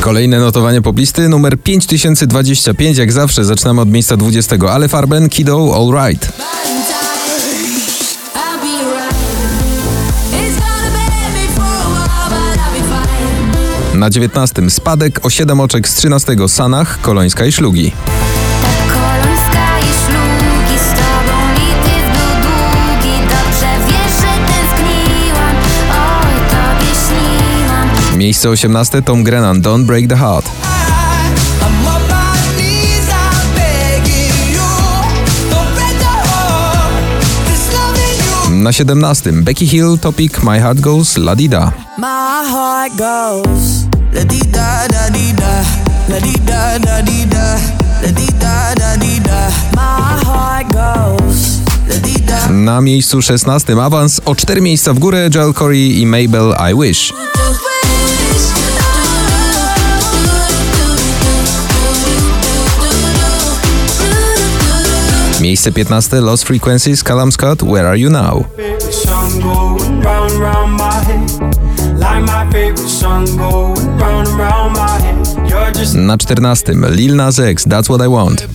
Kolejne notowanie poplisty numer 5025, jak zawsze zaczynamy od miejsca 20, ale Farben, Kido, All Right. Na 19 spadek o 7 oczek z 13 Sanach, Kolońska i Szlugi. Miejsce 18 Tom Grennan, Don't Break the Heart. Na 17 Becky Hill, Topic, My Heart Goes, La Dida. My heart goes la di da da di da, la di da da di da, la di da da di da. My heart goes la di da. Na miejscu 16 awans o 4 miejsca w górę Joel Corey i Mabel I Wish. Miejsce 15 Lost Frequencies, Callum Scott, Where Are You Now? Na 14 Lil Nas X, That's What I Want.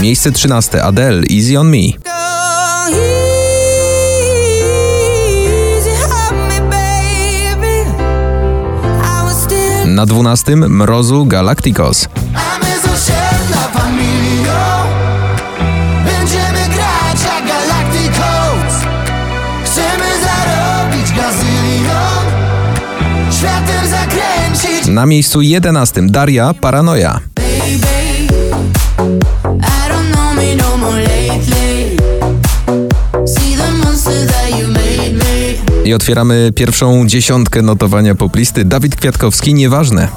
Miejsce 13 Adele, Easy On Me. Na 12 Mrozu, Galacticos. A my z osiedla familią Będziemy grać jak Galacticos Chcemy zarobić gazylion Światem zakręcić Na miejscu 11 Daria, Paranoja. I otwieramy pierwszą dziesiątkę notowania poplisty. Dawid Kwiatkowski, nieważne.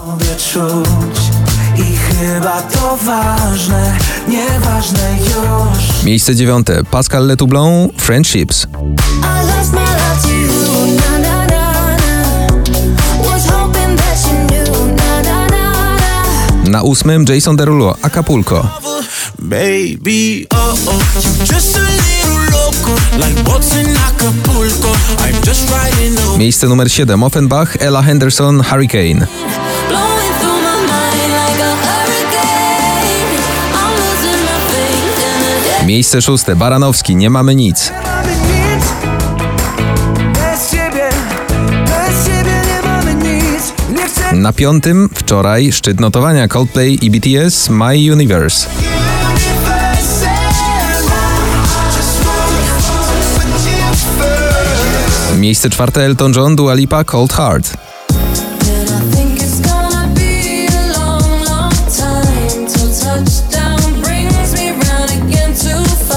I chyba to ważne, nieważne już. Miejsce dziewiąte Pascal Letoublon, Friendships. Na ósmym Jason Derulo, Acapulco. Baby, oh oh, you just a little loco, like boats in Acapulco. I'm just riding the Miejsce numer 7 Offenbach, Ella Henderson, Hurricane. Blowing through my mind like a hurricane I'm losing my faith in the Miejsce szóste Baranowski, Nie mamy nic. mamy nic. Bez ciebie, bez ciebie nie mamy nic. Nie chcę Na piątym wczoraj szczyt notowania Coldplay i BTS, My Universe. Miejsce czwarte Elton John, Dua Lipa, Cold Heart.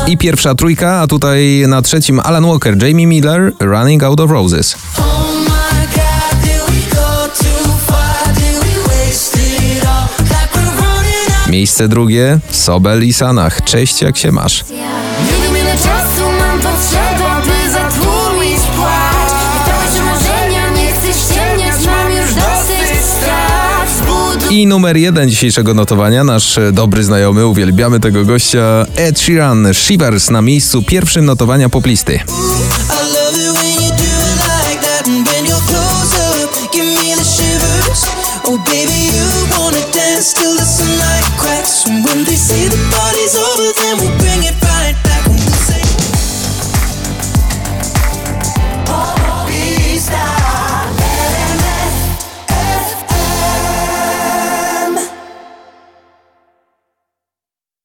I pierwsza trójka, a tutaj na trzecim Alan Walker, Jamie Miller, Running Out of Roses. Miejsce drugie Sobel i Sanach. Cześć, jak się masz? I numer jeden dzisiejszego notowania, nasz e, dobry znajomy, uwielbiamy tego gościa, Ed Sheeran, Shivers na miejscu pierwszym notowania poplisty. Oh till the sunlight cracks. And when they the party's over, then we'll